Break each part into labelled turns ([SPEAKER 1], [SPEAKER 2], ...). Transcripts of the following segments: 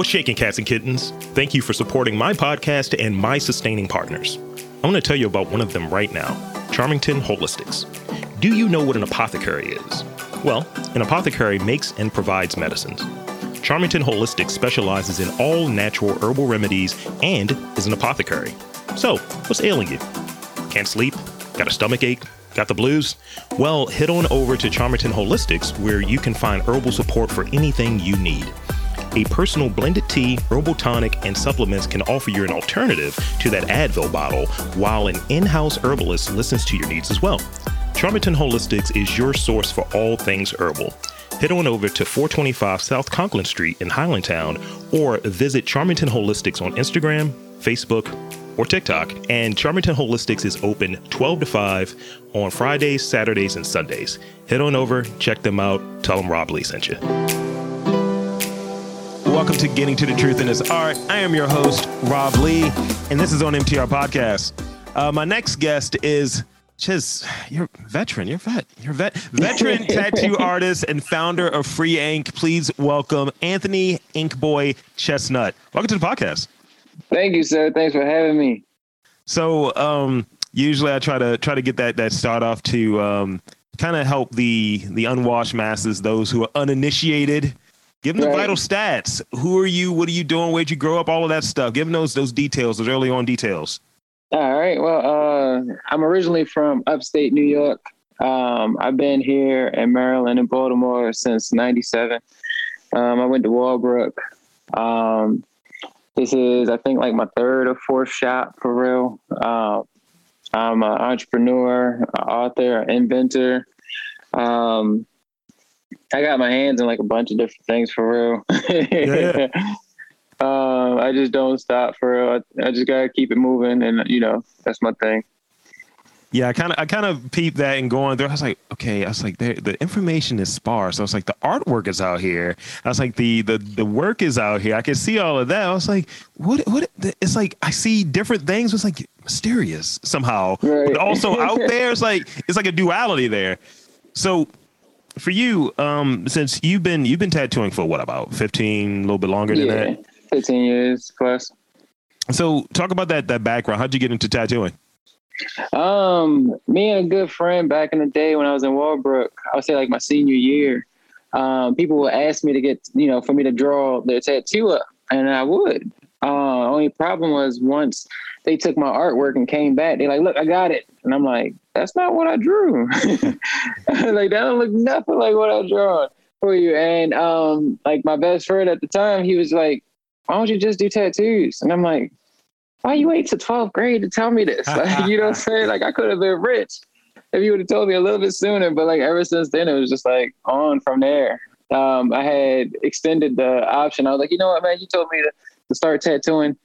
[SPEAKER 1] What's shaking, cats and kittens? Thank you for supporting my podcast and my sustaining partners. I want to tell you about one of them right now Charmington Holistics. Do you know what an apothecary is? Well, an apothecary makes and provides medicines. Charmington Holistics specializes in all natural herbal remedies and is an apothecary. So, what's ailing you? Can't sleep? Got a stomach ache? Got the blues? Well, head on over to Charmington Holistics where you can find herbal support for anything you need. A personal blended tea, herbal tonic, and supplements can offer you an alternative to that Advil bottle, while an in house herbalist listens to your needs as well. Charmington Holistics is your source for all things herbal. Head on over to 425 South Conkling Street in Highlandtown or visit Charmington Holistics on Instagram, Facebook, or TikTok. And Charmington Holistics is open 12 to 5 on Fridays, Saturdays, and Sundays. Head on over, check them out, tell them Rob Lee sent you. Welcome to Getting to the Truth in This Art. I am your host, Rob Lee, and this is on MTR Podcast. Uh, my next guest is Chiz, you're veteran. You're vet. You're vet. Veteran tattoo artist and founder of Free Ink. Please welcome Anthony Inkboy Chestnut. Welcome to the podcast.
[SPEAKER 2] Thank you, sir. Thanks for having me.
[SPEAKER 1] So, um, usually I try to try to get that that start off to um, kind of help the the unwashed masses, those who are uninitiated. Give them the vital stats. Who are you? What are you doing? Where'd you grow up? All of that stuff. Give them those those details, those early on details.
[SPEAKER 2] All right. Well, uh, I'm originally from upstate New York. Um, I've been here in Maryland and Baltimore since '97. Um, I went to Walbrook. Um, this is, I think, like my third or fourth shop for real. Uh, I'm an entrepreneur, author, inventor. Um, I got my hands in like a bunch of different things for real. yeah. Um, I just don't stop for real. I, I just gotta keep it moving, and you know that's my thing.
[SPEAKER 1] Yeah, I kind of I kind of peeped that and going there. I was like, okay, I was like, the information is sparse. I was like, the artwork is out here. I was like, the the the work is out here. I can see all of that. I was like, what what? It's like I see different things. It's like mysterious somehow, right. but also out there. It's like it's like a duality there. So for you, um, since you've been you've been tattooing for what about fifteen, a little bit longer than yeah. that.
[SPEAKER 2] 15 years plus.
[SPEAKER 1] So talk about that that background. How'd you get into tattooing?
[SPEAKER 2] Um, me and a good friend back in the day when I was in Walbrook, I would say like my senior year, um, people would ask me to get, you know, for me to draw their tattoo up, and I would. Uh, only problem was once they took my artwork and came back, They're like, look, I got it, and I'm like, that's not what I drew. like that don't look nothing like what I drawn for you. And um, like my best friend at the time, he was like, why don't you just do tattoos? And I'm like, why you wait to 12th grade to tell me this? Like, you know what I'm saying? Like, I could have been rich if you would have told me a little bit sooner. But like, ever since then, it was just like on from there. Um, I had extended the option. I was like, you know what, man? You told me to, to start tattooing.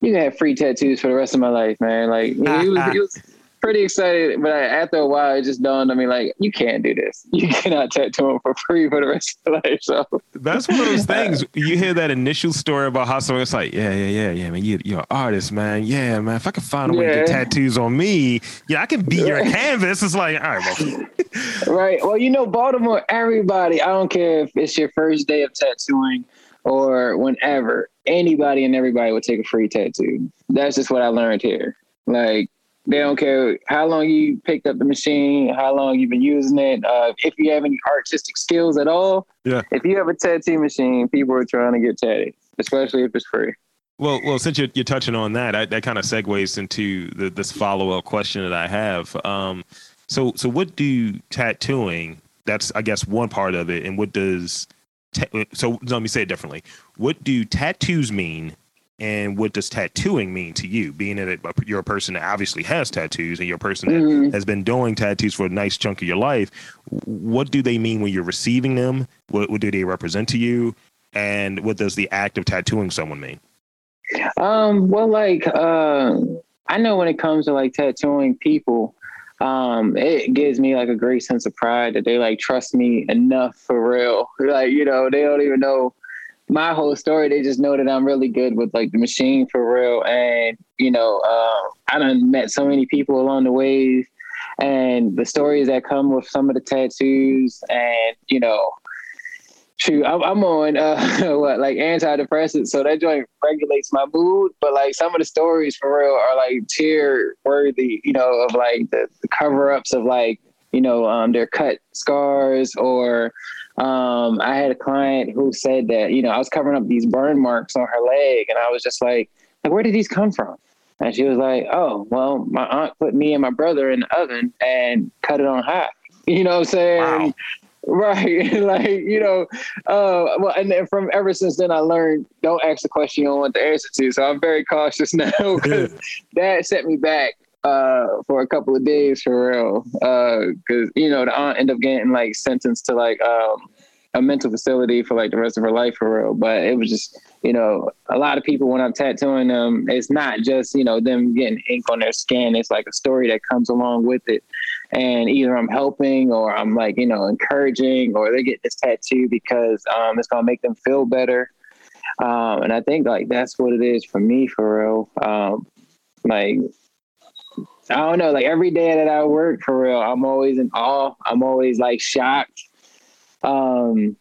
[SPEAKER 2] You can have free tattoos for the rest of my life, man. Like, he was, he was pretty excited, but I, after a while, it just dawned on me like, you can't do this. You cannot tattoo them for free for the rest of your life. So
[SPEAKER 1] that's one of those things. You hear that initial story about how someone it's like, yeah, yeah, yeah, yeah, man. You, you're an artist, man. Yeah, man. If I can find a way yeah. to get tattoos on me, yeah, I can be your canvas. It's like, all right,
[SPEAKER 2] well. right. Well, you know, Baltimore, everybody. I don't care if it's your first day of tattooing or whenever. Anybody and everybody would take a free tattoo. That's just what I learned here. Like they don't care how long you picked up the machine, how long you've been using it, uh, if you have any artistic skills at all.
[SPEAKER 1] Yeah.
[SPEAKER 2] If you have a tattoo machine, people are trying to get tatted, especially if it's free.
[SPEAKER 1] Well, well, since you're, you're touching on that, I, that kind of segues into the, this follow up question that I have. Um, so, so what do tattooing? That's, I guess, one part of it, and what does? Ta- so, let me say it differently. What do tattoos mean and what does tattooing mean to you being that you're a person that obviously has tattoos and you're a person that mm-hmm. has been doing tattoos for a nice chunk of your life what do they mean when you're receiving them what, what do they represent to you and what does the act of tattooing someone mean
[SPEAKER 2] um well like uh i know when it comes to like tattooing people um it gives me like a great sense of pride that they like trust me enough for real. Like you know they don't even know my whole story, they just know that I'm really good with like the machine for real. And, you know, uh, I done met so many people along the way and the stories that come with some of the tattoos and, you know, shoot, I'm, I'm on uh, what like antidepressants, so that joint regulates my mood. But like some of the stories for real are like tear worthy, you know, of like the, the cover ups of like you know um, their cut scars or. Um, I had a client who said that you know I was covering up these burn marks on her leg, and I was just like, like where did these come from? And she was like, "Oh, well, my aunt put me and my brother in the oven and cut it on high." You know what I'm saying? Wow. Right. like, you know, uh, well, and then from ever since then, I learned don't ask the question you don't want the answer to. So I'm very cautious now because that set me back uh, for a couple of days for real. Because, uh, you know, the aunt ended up getting like sentenced to like um, a mental facility for like the rest of her life for real. But it was just, you know, a lot of people when I'm tattooing them, it's not just, you know, them getting ink on their skin. It's like a story that comes along with it and either I'm helping or I'm like, you know, encouraging or they get this tattoo because um, it's going to make them feel better. Um, and I think like that's what it is for me for real. Um, like, I don't know, like every day that I work for real, I'm always in awe. I'm always like shocked. Um,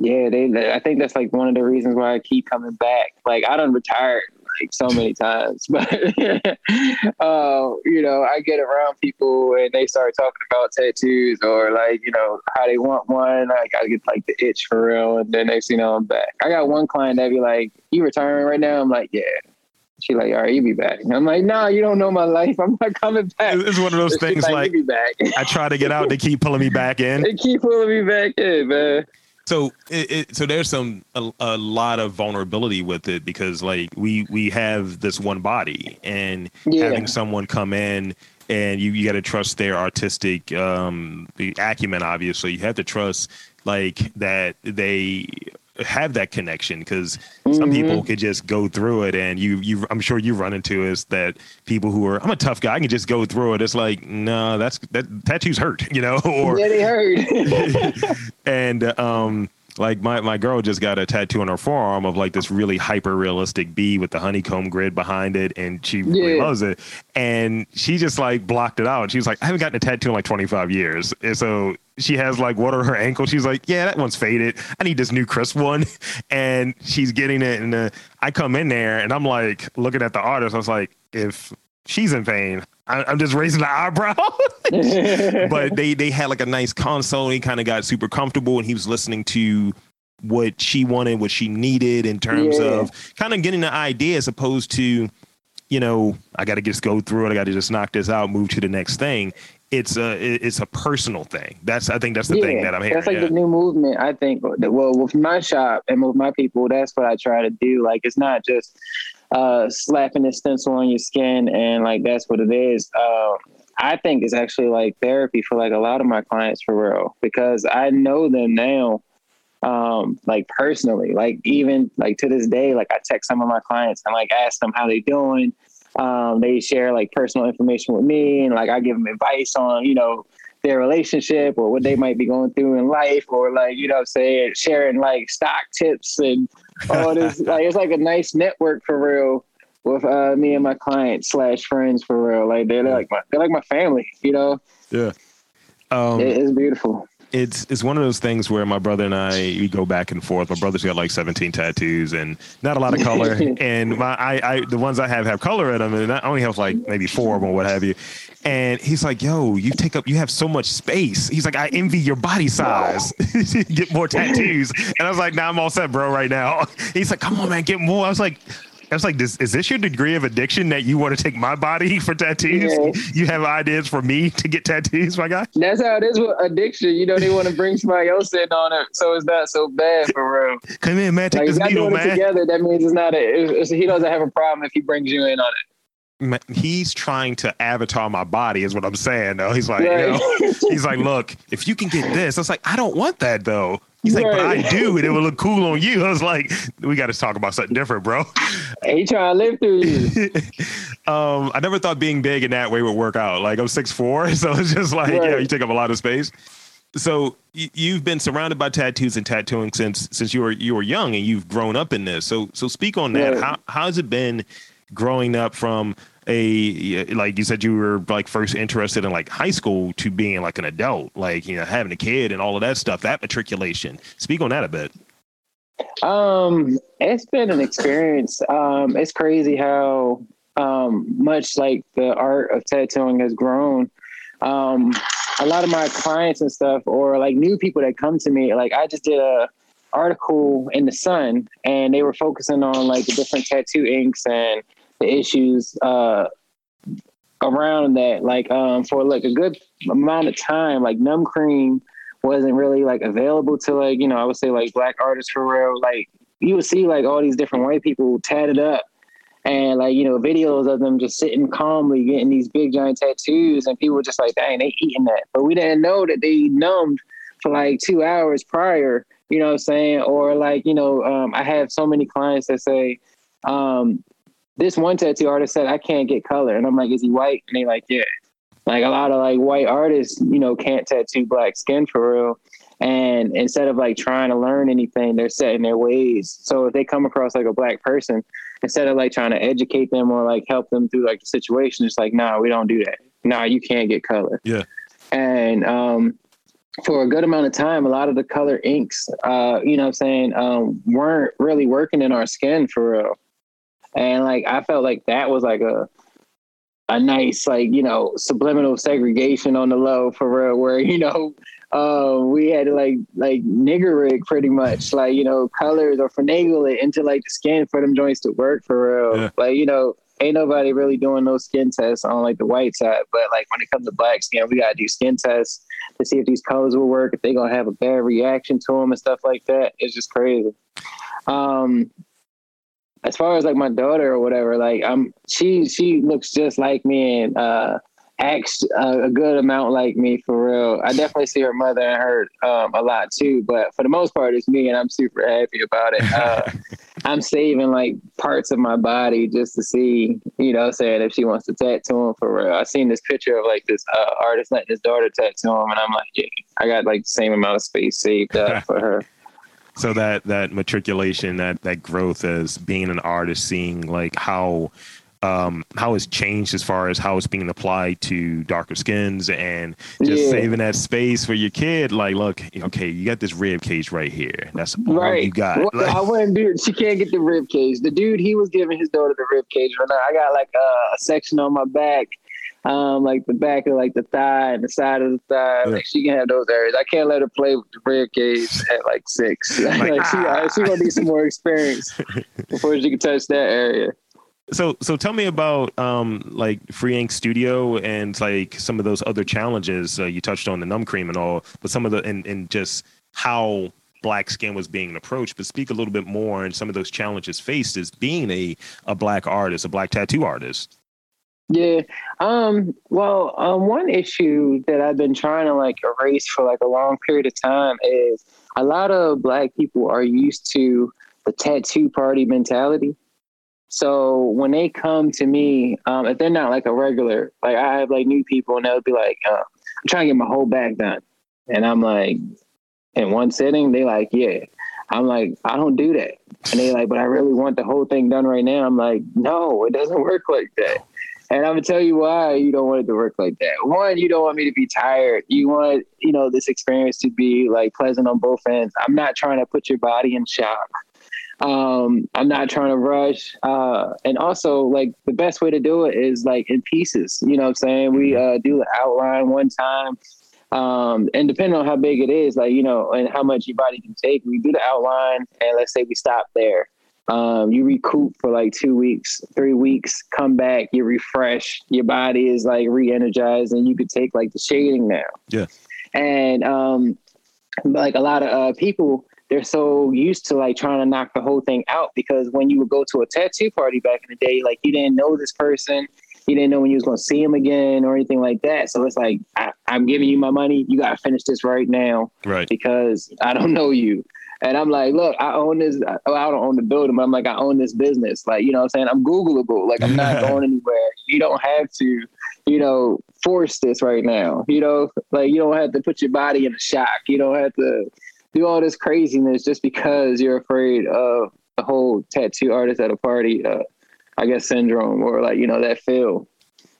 [SPEAKER 2] yeah, they, I think that's like one of the reasons why I keep coming back. Like I don't retire like so many times. But uh, you know, I get around people and they start talking about tattoos or like, you know, how they want one. Like I get like the itch for real. And then they see, know I'm back. I got one client that be like, You retiring right now? I'm like, Yeah. She like, all right, you be back. And I'm like, nah, you don't know my life. I'm not coming back.
[SPEAKER 1] It's one of those things like, like I try to get out, they keep pulling me back in.
[SPEAKER 2] They keep pulling me back in, man.
[SPEAKER 1] So it, it, so there's some a, a, lot of vulnerability with it because like we we have this one body and yeah. having someone come in and you you got to trust their artistic um the acumen obviously you have to trust like that they have that connection because mm-hmm. some people could just go through it and you you I'm sure you run into is that people who are I'm a tough guy I can just go through it it's like no that's that tattoos hurt you know
[SPEAKER 2] or yeah they hurt
[SPEAKER 1] and um like my, my girl just got a tattoo on her forearm of like this really hyper realistic bee with the honeycomb grid behind it and she yeah. really loves it. And she just like blocked it out. She was like i haven't gotten a tattoo in like 25 years. And so she has like what are her ankles? She's like yeah that one's faded. I need this new crisp one. And she's getting it and uh, i come in there and i'm like looking at the artist. I was like if she's in pain I, am just raising the eyebrow. but they they had like a nice console. And he kind of got super comfortable, and he was listening to what she wanted, what she needed in terms yeah. of kind of getting the idea, as opposed to, you know, I got to just go through it. I got to just knock this out, move to the next thing. It's a it's a personal thing. That's I think that's the yeah, thing that I'm hearing.
[SPEAKER 2] That's like
[SPEAKER 1] yeah.
[SPEAKER 2] the new movement. I think. Well, with my shop and with my people, that's what I try to do. Like it's not just uh, slapping a stencil on your skin and like that's what it is. Um, I think it's actually like therapy for like a lot of my clients for real because I know them now, um, like personally, like even like to this day, like I text some of my clients and like ask them how they doing. Um, they share like personal information with me and like I give them advice on, you know, their relationship or what they might be going through in life or like, you know saying, sharing like stock tips and all it is like it's like a nice network for real with uh, me and my clients slash friends for real. Like they're like my they're like my family, you know?
[SPEAKER 1] Yeah.
[SPEAKER 2] Um, it, it's beautiful
[SPEAKER 1] it's it's one of those things where my brother and I we go back and forth. My brother's got like 17 tattoos and not a lot of color, and my I, I the ones I have have color in them, and I only have like maybe four of them or what have you. And he's like, "Yo, you take up, you have so much space." He's like, "I envy your body size. get more tattoos." And I was like, "Nah, I'm all set, bro. Right now." He's like, "Come on, man, get more." I was like, I was like, this, is this your degree of addiction that you want to take my body for tattoos? Yeah. You have ideas for me to get tattoos, my guy?
[SPEAKER 2] That's how it is with addiction. You know, they want to bring somebody else in on it, so it's not so bad for real.
[SPEAKER 1] Come in, man. Take like, this needle, man.
[SPEAKER 2] together, that means it's not a. It's, he doesn't have a problem if he brings you in on it
[SPEAKER 1] he's trying to avatar my body is what I'm saying though. He's like, right. you know, he's like, look, if you can get this, I was like, I don't want that though. He's like, but I do, and it would look cool on you. I was like, we got to talk about something different, bro.
[SPEAKER 2] He trying to live through you.
[SPEAKER 1] um, I never thought being big in that way would work out. Like I'm six four, so it's just like, right. yeah, you take up a lot of space. So you've been surrounded by tattoos and tattooing since since you were you were young, and you've grown up in this. So so speak on that. Right. How how has it been growing up from a like you said you were like first interested in like high school to being like an adult, like you know having a kid and all of that stuff, that matriculation. Speak on that a bit.
[SPEAKER 2] Um, it's been an experience. Um, it's crazy how um much like the art of tattooing has grown. Um, a lot of my clients and stuff, or like new people that come to me, like I just did a article in the Sun, and they were focusing on like the different tattoo inks and the issues uh, around that. Like um, for like a good amount of time, like numb cream wasn't really like available to like you know I would say like black artists for real. Like you would see like all these different white people tatted up and like you know videos of them just sitting calmly getting these big giant tattoos and people were just like dang they eating that but we didn't know that they numbed for like two hours prior you know what i'm saying or like you know um, i have so many clients that say um, this one tattoo artist said i can't get color and i'm like is he white and they like yeah like a lot of like white artists you know can't tattoo black skin for real and instead of like trying to learn anything, they're set in their ways. So if they come across like a black person, instead of like trying to educate them or like help them through like the situation, it's like, nah, we don't do that. Nah, you can't get color.
[SPEAKER 1] Yeah.
[SPEAKER 2] And um, for a good amount of time, a lot of the color inks, uh, you know I'm saying, um, weren't really working in our skin for real. And like I felt like that was like a a nice like you know subliminal segregation on the low for real where you know uh, we had to like like nigger rig pretty much like you know colors or finagle it into like the skin for them joints to work for real. Yeah. Like you know ain't nobody really doing no skin tests on like the white side, but like when it comes to black skin, we gotta do skin tests to see if these colors will work, if they gonna have a bad reaction to them and stuff like that. It's just crazy. Um, as far as like my daughter or whatever, like I'm she she looks just like me and uh acts a, a, good amount like me for real. I definitely see her mother and her um, a lot too, but for the most part, it's me, and I'm super happy about it. Uh, I'm saving like parts of my body just to see, you know, saying if she wants to tattoo him for real. I seen this picture of like this uh, artist letting his daughter tattoo him, and I'm like, yeah, I got like the same amount of space saved up for her.
[SPEAKER 1] So that that matriculation, that that growth as being an artist, seeing like how um, how it's changed as far as how it's being applied to darker skins and just yeah. saving that space for your kid. Like, look, okay, you got this rib cage right here. That's all right. you got.
[SPEAKER 2] Well,
[SPEAKER 1] like,
[SPEAKER 2] I wouldn't do She can't get the rib cage. The dude, he was giving his daughter the rib cage. Right now, I got like a, a section on my back um, like the back of like the thigh and the side of the thigh. Yeah. Like she can have those areas. I can't let her play with the rib cage at like six. Like, like ah. she, she gonna need some more experience before she can touch that area.
[SPEAKER 1] So so tell me about um like Free Ink Studio and like some of those other challenges uh, you touched on the numb cream and all, but some of the and and just how black skin was being approached. But speak a little bit more on some of those challenges faced as being a a black artist, a black tattoo artist.
[SPEAKER 2] Yeah. Um, well, um, one issue that I've been trying to like erase for like a long period of time is a lot of black people are used to the tattoo party mentality. So when they come to me, um, if they're not like a regular, like I have like new people and they'll be like, uh, I'm trying to get my whole back done. And I'm like, in one sitting, they like, yeah. I'm like, I don't do that. And they like, but I really want the whole thing done right now. I'm like, no, it doesn't work like that. And I'm gonna tell you why you don't want it to work like that. One, you don't want me to be tired. You want, you know, this experience to be like pleasant on both ends. I'm not trying to put your body in shock. Um, I'm not trying to rush. Uh, and also, like, the best way to do it is like in pieces. You know what I'm saying? We mm-hmm. uh, do the outline one time. Um, and depending on how big it is, like, you know, and how much your body can take, we do the outline and let's say we stop there. Um, you recoup for like two weeks, three weeks, come back, you refresh, your body is like re energized, and you could take like the shading now.
[SPEAKER 1] Yeah.
[SPEAKER 2] And um, like a lot of uh, people, they're so used to like trying to knock the whole thing out because when you would go to a tattoo party back in the day, like you didn't know this person, you didn't know when you was going to see him again or anything like that. So it's like I, am giving you my money, you got to finish this right now,
[SPEAKER 1] right?
[SPEAKER 2] Because I don't know you. And I'm like, look, I own this. Oh, I don't own the building, but I'm like, I own this business. Like, you know what I'm saying? I'm Googleable. Like, I'm not going anywhere. You don't have to, you know, force this right now. You know, like, you don't have to put your body in a shock. You don't have to do all this craziness just because you're afraid of the whole tattoo artist at a party uh, I guess syndrome or like you know that feel.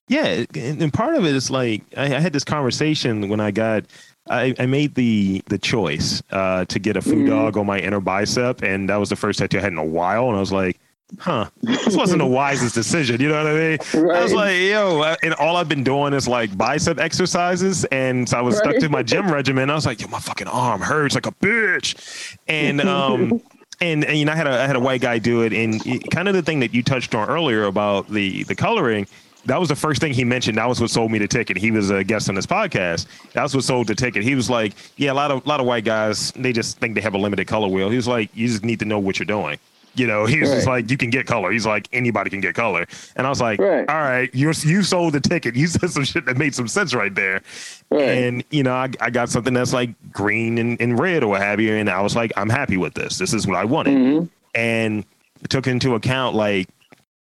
[SPEAKER 1] Yeah, and part of it is like I, had this conversation when I got I, I made the the choice uh, to get a foo mm-hmm. dog on my inner bicep, and that was the first tattoo I had in a while, and I was like, huh, this wasn't the wisest decision. You know what I mean? Right. I was like, yo, uh, and all I've been doing is like bicep exercises. And so I was right. stuck to my gym regimen. I was like, yo, my fucking arm hurts like a bitch. And, um, and, and you know, I had a I had a white guy do it, and it, kind of the thing that you touched on earlier about the the coloring. That was the first thing he mentioned. That was what sold me the ticket. He was a guest on this podcast. That was what sold the ticket. He was like, "Yeah, a lot of a lot of white guys they just think they have a limited color wheel." He was like, "You just need to know what you're doing." You know, he's right. just like, you can get color. He's like, anybody can get color. And I was like, right. all right, you you sold the ticket. You said some shit that made some sense right there. Right. And, you know, I, I got something that's like green and, and red or what have you. And I was like, I'm happy with this. This is what I wanted. Mm-hmm. And took into account, like,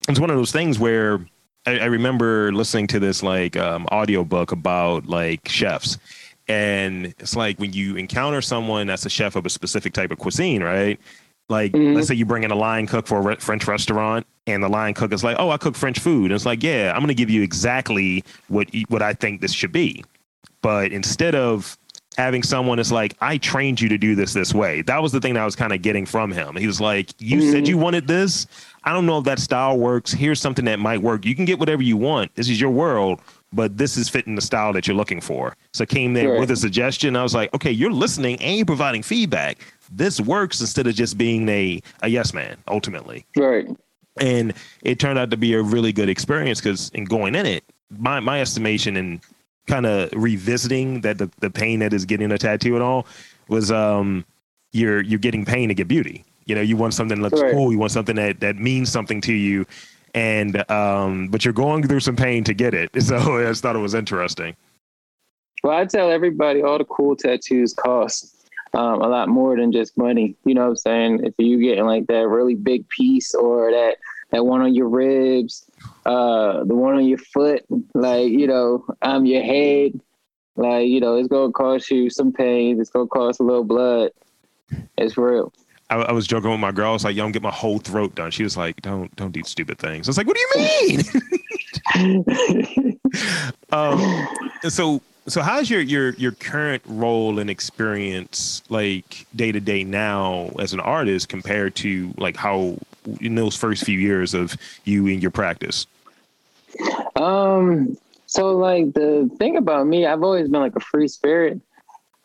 [SPEAKER 1] it's one of those things where I, I remember listening to this like um, audio book about like chefs. And it's like when you encounter someone that's a chef of a specific type of cuisine, right? Like, mm-hmm. let's say you bring in a line cook for a re- French restaurant, and the line cook is like, "Oh, I cook French food." And it's like, "Yeah, I'm going to give you exactly what what I think this should be." But instead of having someone that's like, "I trained you to do this this way," that was the thing that I was kind of getting from him. He was like, "You mm-hmm. said you wanted this. I don't know if that style works. Here's something that might work. You can get whatever you want. This is your world." But this is fitting the style that you're looking for. So I came there right. with a suggestion. I was like, okay, you're listening and you're providing feedback this works instead of just being a, a yes man ultimately.
[SPEAKER 2] Right.
[SPEAKER 1] And it turned out to be a really good experience because in going in it, my, my estimation and kind of revisiting that the, the pain that is getting a tattoo and all was um you're you're getting pain to get beauty. You know, you want something that looks right. cool, you want something that, that means something to you. And um, but you're going through some pain to get it. So I just thought it was interesting.
[SPEAKER 2] Well, I tell everybody all the cool tattoos cost um, a lot more than just money. You know what I'm saying? If you getting like that really big piece or that that one on your ribs, uh, the one on your foot, like you know, um, your head, like you know, it's gonna cost you some pain. It's gonna cost a little blood. It's real.
[SPEAKER 1] I, I, was joking with my girl. I was like, "Yo, I'm get my whole throat done." She was like, "Don't, don't do stupid things." I was like, "What do you mean?" um, so so how's your your your current role and experience like day to day now as an artist compared to like how in those first few years of you in your practice?
[SPEAKER 2] Um so like the thing about me i've always been like a free spirit.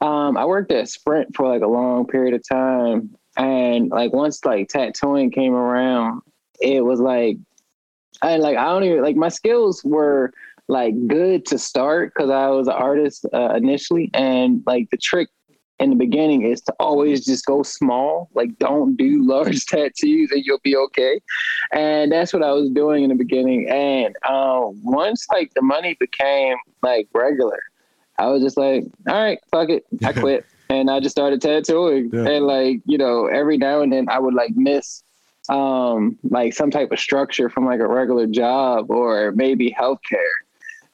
[SPEAKER 2] Um i worked at sprint for like a long period of time. And like once like tattooing came around it was like i like i don't even like my skills were like good to start because I was an artist uh, initially, and like the trick in the beginning is to always just go small. Like don't do large tattoos and you'll be okay. And that's what I was doing in the beginning. And um, once like the money became like regular, I was just like, all right, fuck it, I quit. and I just started tattooing. Yeah. And like you know, every now and then I would like miss um like some type of structure from like a regular job or maybe healthcare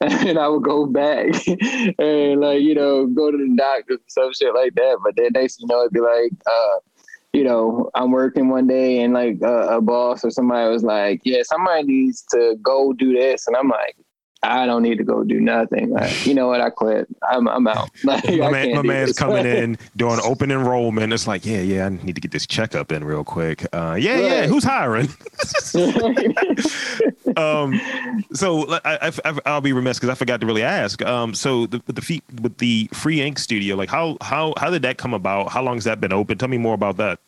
[SPEAKER 2] and I would go back and like you know go to the doctor some shit like that. But then next you know it'd be like, uh, you know, I'm working one day and like uh, a boss or somebody was like, yeah, somebody needs to go do this, and I'm like, I don't need to go do nothing. Like, you know what? I quit. I'm, I'm out. Like,
[SPEAKER 1] my, man, my man's coming in doing open enrollment. It's like, yeah, yeah, I need to get this checkup in real quick. Uh, yeah, right. yeah. Who's hiring? um, so I, I, will be remiss because I forgot to really ask. Um, so the, the feet with the free ink studio, like how how how did that come about? How long has that been open? Tell me more about that.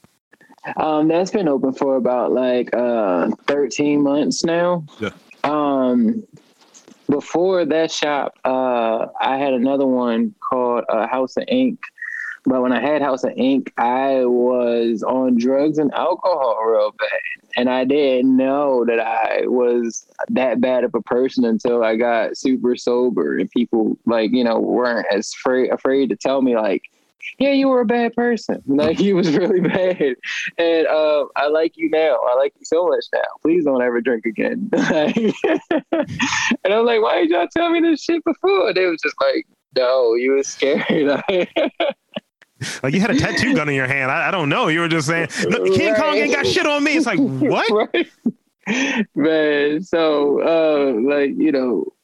[SPEAKER 2] Um, that's been open for about like uh 13 months now. Yeah. Um, before that shop, uh, I had another one called uh, House of Ink. But when I had House of Ink, I was on drugs and alcohol real bad. And I didn't know that I was that bad of a person until I got super sober and people like, you know, weren't as afraid afraid to tell me like, yeah, you were a bad person. Like you was really bad. And uh, I like you now. I like you so much now. Please don't ever drink again. and I'm like, why did y'all tell me this shit before? They was just like, no, you was scared.
[SPEAKER 1] like you had a tattoo gun in your hand. I, I don't know. You were just saying, King right. Kong ain't got shit on me. It's like, what? Right.
[SPEAKER 2] man. So, uh, like you know,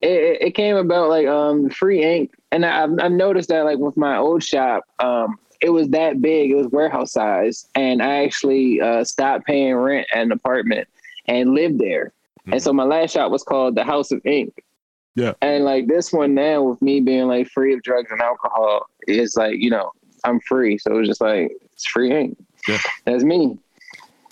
[SPEAKER 2] it, it came about like um free ink, and I, I noticed that like with my old shop, um, it was that big. It was warehouse size, and I actually uh, stopped paying rent at an apartment and lived there. Mm-hmm. And so my last shop was called the House of Ink.
[SPEAKER 1] Yeah.
[SPEAKER 2] And like this one now, with me being like free of drugs and alcohol, is like you know I'm free, so it's just like it's free ink. Yeah. That's me.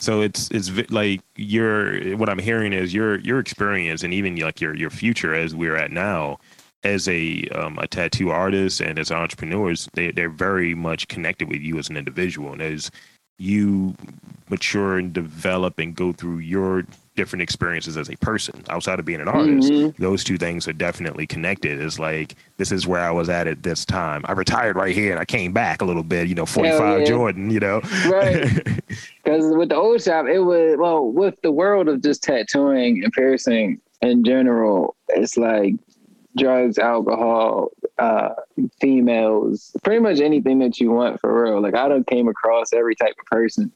[SPEAKER 1] So it's it's like your what I'm hearing is your your experience and even like your your future as we're at now as a um, a tattoo artist and as entrepreneurs they they're very much connected with you as an individual. And as you mature and develop and go through your different experiences as a person. Outside of being an artist mm-hmm. those two things are definitely connected. It's like this is where i was at at this time. I retired right here and i came back a little bit you know 45 yeah. jordan you know?
[SPEAKER 2] Right. Because with the old shop it was well with the world of just tattooing and piercing in general it's like drugs, alcohol, uh, females, pretty much anything that you want for real. Like I don't came across every type of person.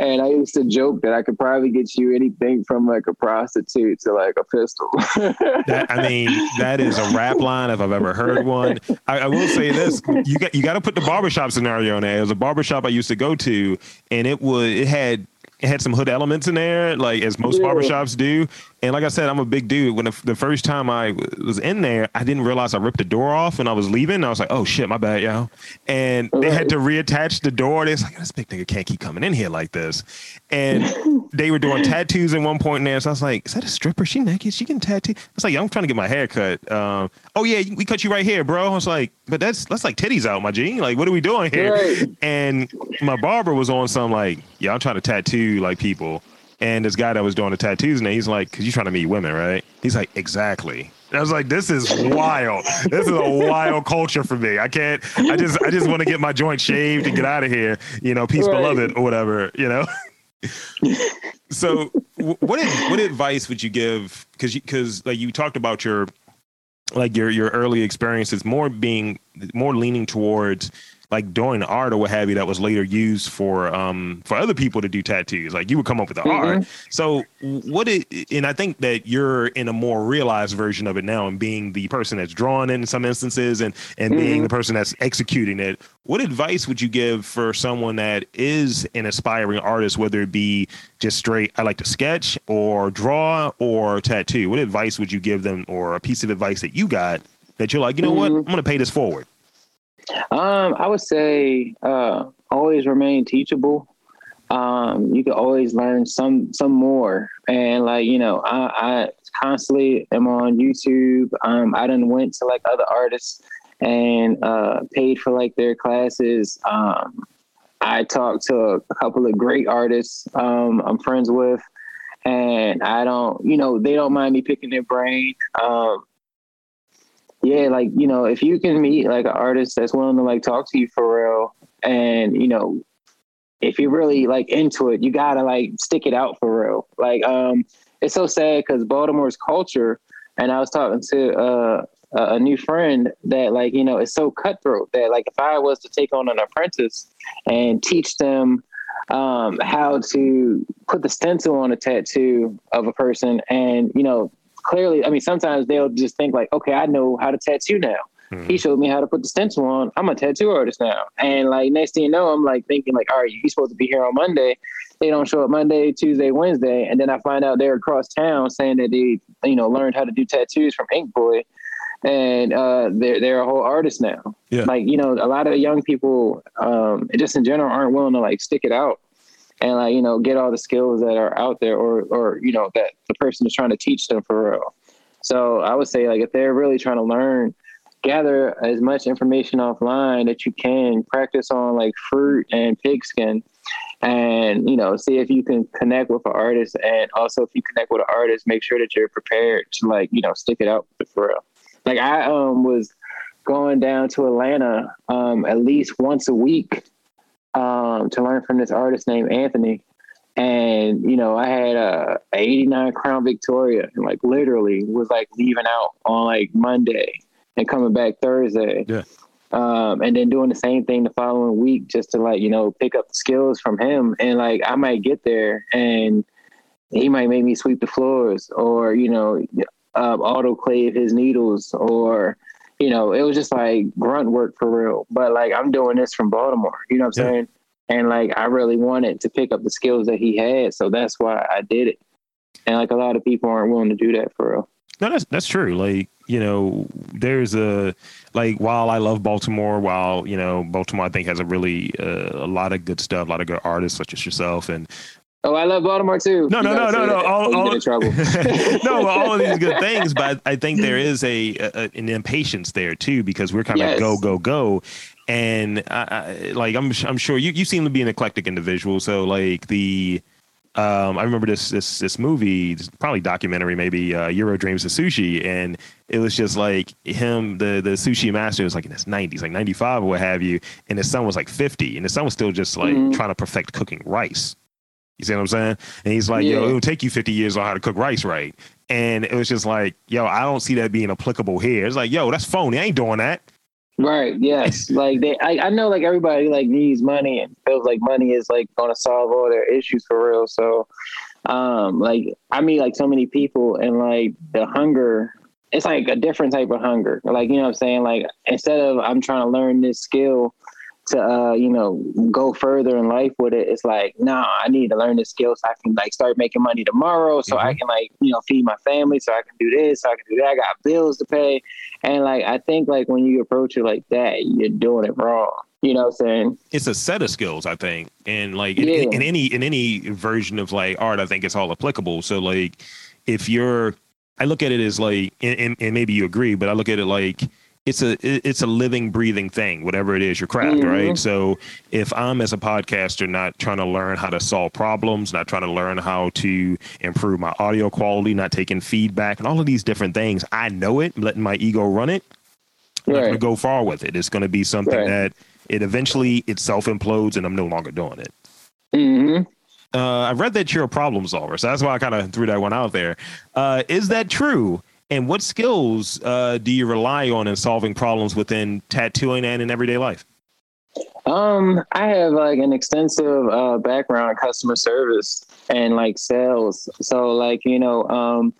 [SPEAKER 2] And I used to joke that I could probably get you anything from like a prostitute to like a pistol.
[SPEAKER 1] that, I mean, that is a rap line if I've ever heard one. I, I will say this: you got you got to put the barbershop scenario in there. It was a barbershop I used to go to, and it was it had it had some hood elements in there, like as most yeah. barbershops do. And like I said, I'm a big dude. When the, the, first time I was in there, I didn't realize I ripped the door off when I was leaving. I was like, oh shit, my bad, y'all. And they had to reattach the door. They was like, this big nigga can't keep coming in here like this. And they were doing tattoos at one point in there. So I was like, is that a stripper? She naked? She can tattoo? I was like, I'm trying to get my hair cut. Um, oh yeah, we cut you right here, bro. I was like, but that's that's like titties out, my G. Like, what are we doing here? Right. And my barber was on some like, yeah, I'm trying to tattoo like people. And this guy that was doing the tattoos, and he's like, "Cause you're trying to meet women, right?" He's like, "Exactly." I was like, "This is wild. this is a wild culture for me. I can't. I just, I just want to get my joint shaved and get out of here. You know, peace, right. beloved, or whatever. You know." so, what what advice would you give? Because because like you talked about your like your your early experiences more being more leaning towards like doing art or what have you that was later used for um for other people to do tattoos. Like you would come up with the mm-hmm. art. So what it and I think that you're in a more realized version of it now and being the person that's drawing it in some instances and and mm-hmm. being the person that's executing it. What advice would you give for someone that is an aspiring artist, whether it be just straight I like to sketch or draw or tattoo? What advice would you give them or a piece of advice that you got that you're like, you know mm-hmm. what, I'm gonna pay this forward?
[SPEAKER 2] Um, I would say uh, always remain teachable. Um, you can always learn some some more, and like you know, I, I constantly am on YouTube. Um, I done went to like other artists and uh, paid for like their classes. Um, I talked to a couple of great artists um, I'm friends with, and I don't, you know, they don't mind me picking their brain. Um, yeah, like you know, if you can meet like an artist that's willing to like talk to you for real, and you know, if you're really like into it, you gotta like stick it out for real. Like, um, it's so sad because Baltimore's culture, and I was talking to uh, a new friend that like you know it's so cutthroat that like if I was to take on an apprentice and teach them um, how to put the stencil on a tattoo of a person and you know clearly, I mean, sometimes they'll just think like, okay, I know how to tattoo now. Mm-hmm. He showed me how to put the stencil on. I'm a tattoo artist now. And like next thing you know, I'm like thinking like, all right, you're supposed to be here on Monday. They don't show up Monday, Tuesday, Wednesday, and then I find out they're across town saying that they, you know, learned how to do tattoos from Inkboy, and uh, they're they're a whole artist now. Yeah. Like you know, a lot of young people, um, just in general, aren't willing to like stick it out and like you know get all the skills that are out there or or you know that the person is trying to teach them for real. So i would say like if they're really trying to learn gather as much information offline that you can practice on like fruit and pigskin and you know see if you can connect with an artist and also if you connect with an artist make sure that you're prepared to like you know stick it out for real. Like i um was going down to atlanta um at least once a week um, to learn from this artist named Anthony. And, you know, I had a 89 Crown Victoria and like literally was like leaving out on like Monday and coming back Thursday.
[SPEAKER 1] Yeah.
[SPEAKER 2] Um, and then doing the same thing the following week just to like, you know, pick up the skills from him. And like I might get there and he might make me sweep the floors or you know um, autoclave his needles or you know it was just like grunt work for real. But like i'm doing this from baltimore you know what i'm yeah. saying? And like i really wanted to pick up the skills that he had so that's why i did it. And like a lot of people aren't willing to do that for real.
[SPEAKER 1] No that's that's true. Like you know there's a like while i love baltimore while you know baltimore i think has a really uh, a lot of good stuff a lot of good artists such as yourself and
[SPEAKER 2] Oh, I love Baltimore too.
[SPEAKER 1] No, no, no, no, no. All, all, in trouble. no, all of these good things, but I think there is a, an impatience there too because we're kind of go, go, go, and I, I, like I'm I'm sure you you seem to be an eclectic individual. So like the um, I remember this this this movie, this probably documentary, maybe uh, Jiro Dreams of Sushi, and it was just like him, the the sushi master was like in his nineties, like ninety five or what have you, and his son was like fifty, and his son was still just like mm-hmm. trying to perfect cooking rice. You see what I'm saying? And he's like, yeah. yo, it'll take you 50 years on how to cook rice right. And it was just like, yo, I don't see that being applicable here. It's like, yo, that's phony. I ain't doing that.
[SPEAKER 2] Right. Yes. like they, I, I know like everybody like needs money and feels like money is like going to solve all their issues for real. So, um, like I mean, like so many people and like the hunger, it's like a different type of hunger. Like, you know what I'm saying? Like instead of I'm trying to learn this skill to uh, you know go further in life with it it's like nah i need to learn this skill so i can like start making money tomorrow so mm-hmm. i can like you know feed my family so i can do this so i can do that. I got bills to pay. And like i think like when you approach it like that you're doing it wrong. You know what i'm saying?
[SPEAKER 1] It's a set of skills i think. And like in, yeah. in, in any in any version of like art i think it's all applicable. So like if you're i look at it as like and, and maybe you agree but i look at it like it's a it's a living breathing thing whatever it is your craft mm-hmm. right so if i'm as a podcaster not trying to learn how to solve problems not trying to learn how to improve my audio quality not taking feedback and all of these different things i know it I'm letting my ego run it i'm right. not going to go far with it it's going to be something right. that it eventually it self implodes and i'm no longer doing it
[SPEAKER 2] mm-hmm.
[SPEAKER 1] uh, I read that you're a problem solver, so that's why I kind of threw that one out there. Uh, is that true? And what skills uh, do you rely on in solving problems within tattooing and in everyday life?
[SPEAKER 2] Um, I have like an extensive uh, background in customer service and like sales. So like you know, um,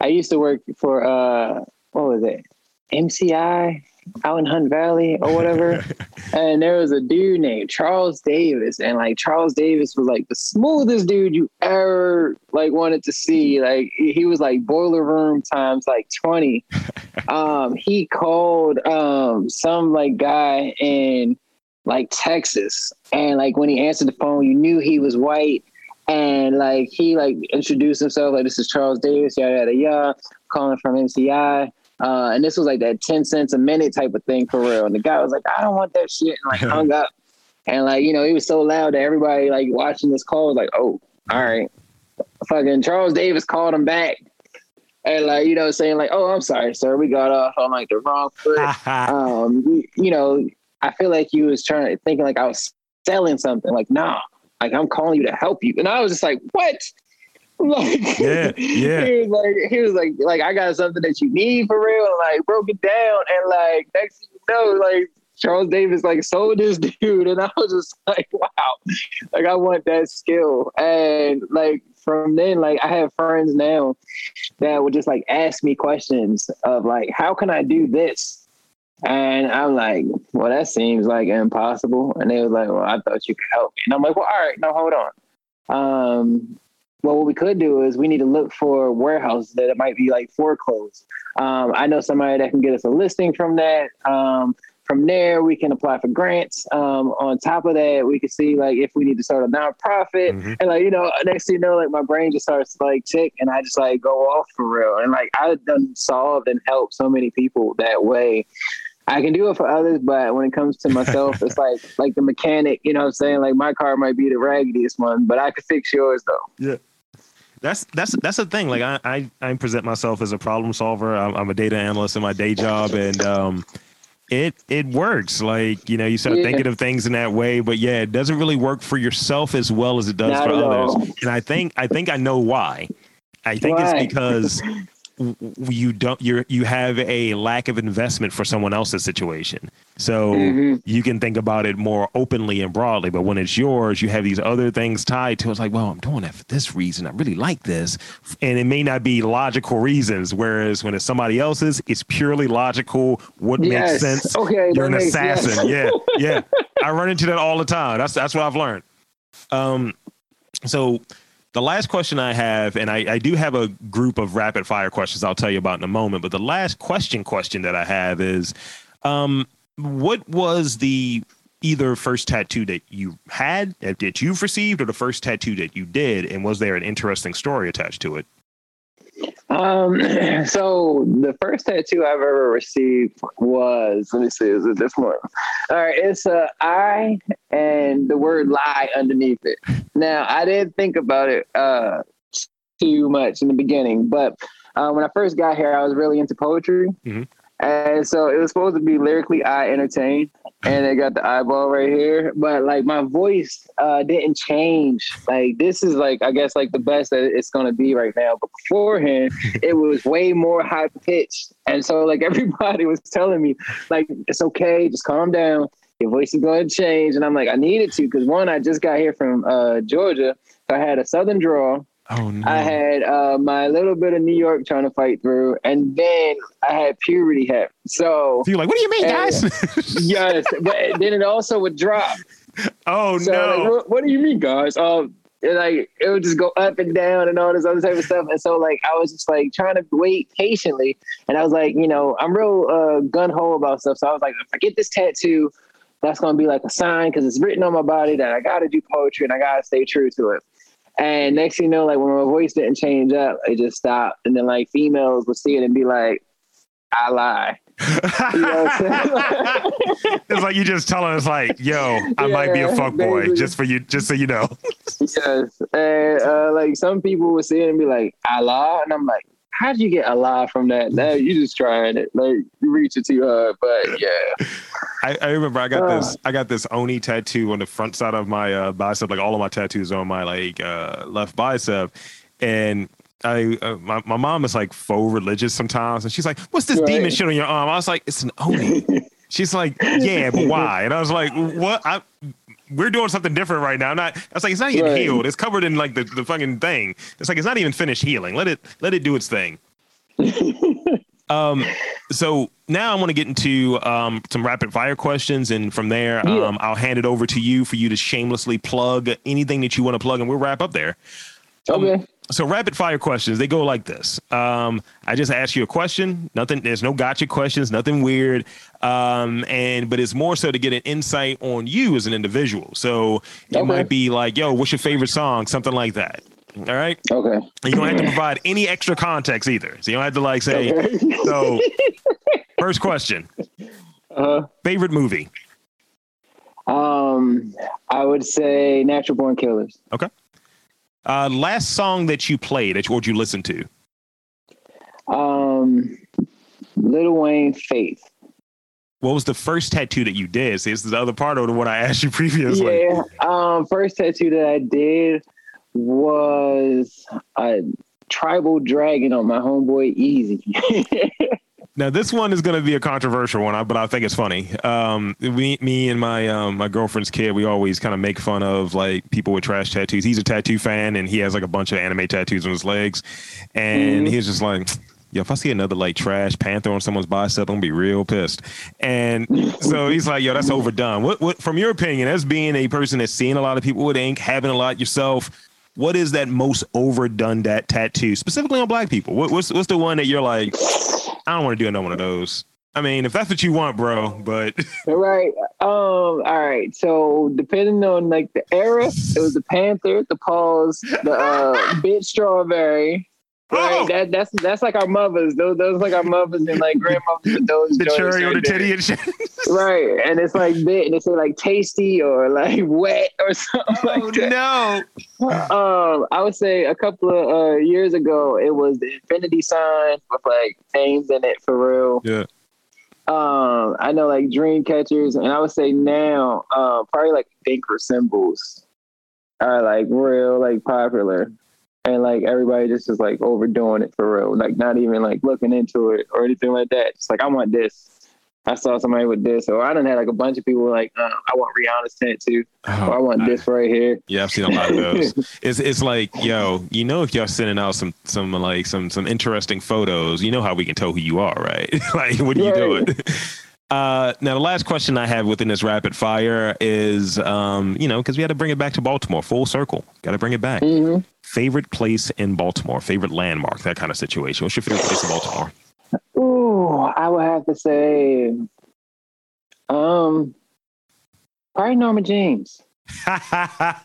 [SPEAKER 2] I used to work for uh, what was it, MCI out in Hunt Valley or whatever. and there was a dude named Charles Davis. And like Charles Davis was like the smoothest dude you ever like wanted to see. Like he was like boiler room times like 20. um, he called um some like guy in like Texas. And like when he answered the phone, you knew he was white. And like he like introduced himself like this is Charles Davis, yada yada yada, calling from MCI. Uh, and this was like that 10 cents a minute type of thing for real. And the guy was like, I don't want that shit. And like hung up. And like, you know, he was so loud that everybody like watching this call was like, oh, all right. Fucking Charles Davis called him back. And like, you know, saying like, oh, I'm sorry, sir. We got off on like the wrong foot. um, you, you know, I feel like he was trying to thinking like I was selling something. Like, nah, like I'm calling you to help you. And I was just like, what?
[SPEAKER 1] like yeah, yeah.
[SPEAKER 2] He was like, he was like, like I got something that you need for real. And like broke it down, and like next thing you know, like Charles Davis like sold this dude, and I was just like, wow, like I want that skill. And like from then, like I have friends now that would just like ask me questions of like, how can I do this? And I'm like, well, that seems like impossible. And they was like, well, I thought you could help me. And I'm like, well, all right, no, hold on. Um, well, what we could do is we need to look for warehouses that it might be like foreclosed. Um, I know somebody that can get us a listing from that. Um, from there, we can apply for grants. Um, on top of that, we can see like if we need to start a nonprofit, mm-hmm. and like you know, next thing you know, like my brain just starts to like tick, and I just like go off for real. And like I've done solved and helped so many people that way. I can do it for others, but when it comes to myself, it's like like the mechanic. You know, what I'm saying like my car might be the raggediest one, but I could fix yours though.
[SPEAKER 1] Yeah. That's that's that's the thing. Like I, I, I present myself as a problem solver. I'm, I'm, a data analyst in my day job, and um, it it works. Like you know, you start yeah. thinking of things in that way, but yeah, it doesn't really work for yourself as well as it does Not for others. All. And I think I think I know why. I think why? it's because you don't you're you have a lack of investment for someone else's situation so
[SPEAKER 2] Mhm.
[SPEAKER 1] you can think about it more openly and broadly but when it's yours you have these other things tied to it. it's like well i'm doing that for this reason i really like this and it may not be logical reasons whereas when it's somebody else's it's purely logical what
[SPEAKER 2] Yes.
[SPEAKER 1] makes sense
[SPEAKER 2] Okay,
[SPEAKER 1] you're an
[SPEAKER 2] makes- yes.
[SPEAKER 1] assassin yeah yeah i run into that all the time that's that's what i've learned um so the last question I have, and I, I do have a group of rapid fire questions I'll tell you about in a moment, but the last question question that I have is um, what was the either first tattoo that you had that you've received or the first tattoo that you did and was there an interesting story attached to it
[SPEAKER 2] Um, so the first tattoo I've ever received was let me see, is it this one? All right, it's a I and the word lie underneath it. Now I didn't think about it uh too much in the beginning, but uh, when I first got here, I was really into poetry.
[SPEAKER 1] Mhm.
[SPEAKER 2] And so it was supposed to be lyrically I entertain, and they got the eyeball right here. But like my voice uh, didn't change. Like this is like I guess like the best that it's gonna be right now. But beforehand, it was way more high pitched, and so like everybody was telling me like it's okay, just calm down. Your voice is going to change, and I'm like I needed to because one, I just got here from uh, Georgia, so I had a southern drawl.
[SPEAKER 1] Oh no
[SPEAKER 2] I had uh, my little bit of New York trying to fight through, and then I had puberty happen. So
[SPEAKER 1] so you're like what do you mean guys
[SPEAKER 2] yes, but then it also would drop.
[SPEAKER 1] oh
[SPEAKER 2] So
[SPEAKER 1] no
[SPEAKER 2] like, what, what do you mean, guys? Um, it, like it would just go up and down and all this other type of stuff. And so like I was just like trying to wait patiently, and I was like, you know, I'm real uh, gun ho about stuff. So I was like, if I get this tattoo, that's gonna be like a sign because it's written on my body that I got to do poetry and I gotta stay true to it. And next thing you know, like when my voice didn't change up, it just stopped. And then like females would see it and be like, I lie. You know what I'm saying?
[SPEAKER 1] it's like you just telling us like yo i might be a fuck boy
[SPEAKER 2] basically.
[SPEAKER 1] just for you just so you know
[SPEAKER 2] yes. And uh, like some people would see it and be like, Allah. And I'm like, how'd you get Allah from that? No, you just trying it. Like you reach it too hard. But yeah.
[SPEAKER 1] I, I remember I got
[SPEAKER 2] Uh.
[SPEAKER 1] this I got this Oni tattoo on the front side of my uh, bicep, like all of my tattoos are on my like uh, left bicep, and I uh, my, my mom is like faux religious sometimes, and she's like, "What's this
[SPEAKER 2] Right.
[SPEAKER 1] demon shit on your arm?" I was like, "It's an Oni." she's like, "Yeah, but why?" And I was like, "What?" I, we're doing something different right now. I'm not. I was like, "It's not even
[SPEAKER 2] Right.
[SPEAKER 1] healed. It's covered in like the, the fucking thing. It's like it's not even finished healing. Let it let it do its thing." Um, so now I want to get into um, some rapid fire questions, and from there,
[SPEAKER 2] Yeah.
[SPEAKER 1] um, I'll hand it over to you for you to shamelessly plug anything that you want to plug, and we'll wrap up there. Um,
[SPEAKER 2] Okay.
[SPEAKER 1] So rapid fire questions, they go like this. Um, I just ask you a question. Nothing. There's no gotcha questions. Nothing weird. Um, and but it's more so to get an insight on you as an individual. So it
[SPEAKER 2] Okay.
[SPEAKER 1] might be like, "Yo, what's your favorite song?" Something like that. All right.
[SPEAKER 2] Okay.
[SPEAKER 1] And you don't have to provide any extra context either. So you don't have to like say.
[SPEAKER 2] Okay.
[SPEAKER 1] So first question:
[SPEAKER 2] uh,
[SPEAKER 1] favorite movie.
[SPEAKER 2] um, I would say Natural Born Killers.
[SPEAKER 1] Uh, last song that you played, that you, or you listened to.
[SPEAKER 2] Um, Lil Wayne Faith.
[SPEAKER 1] What was the first tattoo that you did? See, this is the other part of what I asked you previously.
[SPEAKER 2] Yeah. Um, first tattoo that I did was a tribal dragon on my homeboy Easy.
[SPEAKER 1] Now this one is going to be a controversial one, but I think it's funny. Um, me, me and my um, my girlfriend's kid, we always kind of make fun of like people with trash tattoos. He's a tattoo fan, and he has like a bunch of anime tattoos on his legs, and
[SPEAKER 2] Mhm.
[SPEAKER 1] he's just like. Yo, if I see another like trash panther on someone's bicep, I'm gonna be real pissed. And so he's like, "Yo, that's overdone." What, what, from your opinion, as being a person that's seeing a lot of people with ink, having a lot yourself, what is that most overdone that tattoo, specifically on black people? What, what's what's the one that you're like, I don't want to do another one of those. I mean, if that's what you want, bro, but
[SPEAKER 2] right. Um, all right. So depending on like the era, it was the Panther, the paws, the uh bit strawberry. Right.
[SPEAKER 1] Oh!
[SPEAKER 2] That that's that's like our mothers. Those those like our mothers and like grandmothers those
[SPEAKER 1] the cherry on the titty and shit.
[SPEAKER 2] Right. And it's like bit and it's like tasty or like wet or something
[SPEAKER 1] Oh
[SPEAKER 2] like that.
[SPEAKER 1] no!
[SPEAKER 2] Um, I would say a couple of uh, years ago, it was the infinity sign with like names in it for real.
[SPEAKER 1] Yeah.
[SPEAKER 2] Um, I know like dream catchers, and I would say now, uh, probably like anchor symbols are like real like popular. And like everybody just is like overdoing it for real, like not even like looking into it or anything like that. It's like I want this. I saw somebody with this, or I don't have like a bunch of people like, uh, I want Rihanna's tattoo, oh, or I want I, this right here.
[SPEAKER 1] Yeah, I've seen a lot of those. it's it's like, yo, you know, if y'all sending out some some like some some interesting photos, you know how we can tell who you are, right? like, what are you doing? Uh, now, the last question I have within this rapid fire is, um, you know, because we had to bring it back to Baltimore, full circle. Got to bring it back. Mm-hmm. Favorite place in Baltimore, favorite landmark, that kind of situation. What's your favorite place in Baltimore?
[SPEAKER 2] Ooh, I would have to say, um, probably Norma Jean's.
[SPEAKER 1] I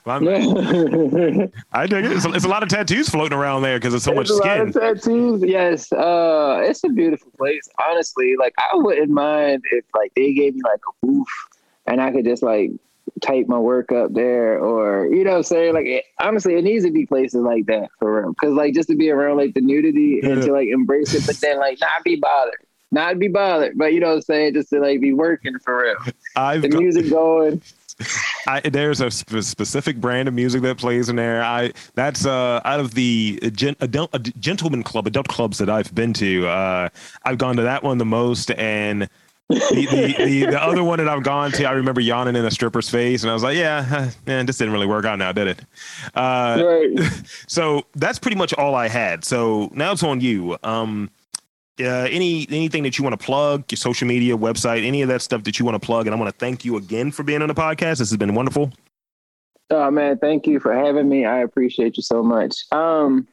[SPEAKER 1] dig it. It's a, it's a, lot of tattoos floating around there because it's so much skin.
[SPEAKER 2] tattoos, yes. Uh, it's a beautiful place. Honestly, like I wouldn't mind if like they gave me like a booth and I could just like type my work up there, or you know, say like it, honestly, it needs to be places like that for real. Because like just to be around like the nudity yeah. and to like embrace it, but then like not be bothered not be bothered, but you know what I'm saying, just to like be working for real. I've the music going.
[SPEAKER 1] I, there's a sp- specific brand of music that plays in there. I that's uh, out of the gen, adult, gentleman club, adult clubs that I've been to. Uh, I've gone to that one the most, and the, the, the, the, other one that I've gone to, I remember yawning in a stripper's face, and I was like, "Yeah, man, this didn't really work out now, did it?" Uh, right. So that's pretty much all I had. So now it's on you. Um, uh, any anything that you want to plug, your social media, website, any of that stuff that you want to plug. And I want to thank you again for being on the podcast. This has been wonderful.
[SPEAKER 2] Oh man, thank you for having me. I appreciate you so much. Um,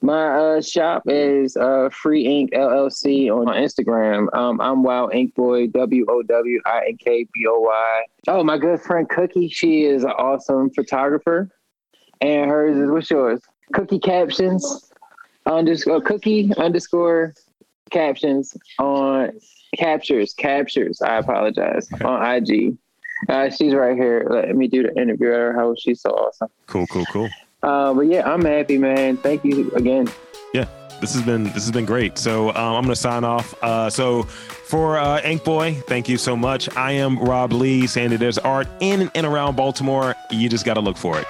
[SPEAKER 2] my uh, shop is uh, Free Ink LLC on Instagram. Um, I'm Wow Ink Boy, W O W I N K B O Y. Oh, my good friend Cookie, she is an awesome photographer, and hers is what's yours? Cookie Captions underscore Cookie underscore captions on captures, captures. I apologize on IG. Uh, she's right here. Let me do the interview at her house. She's so awesome.
[SPEAKER 1] Cool, cool, cool.
[SPEAKER 2] Uh, but yeah, I'm happy, man. Thank you again.
[SPEAKER 1] Yeah, this has been this has been great. So um, I'm gonna sign off. Uh, so for uh, Inkboy, thank you so much. I am Rob Lee, saying that there's art in and around Baltimore. You just got to look for it.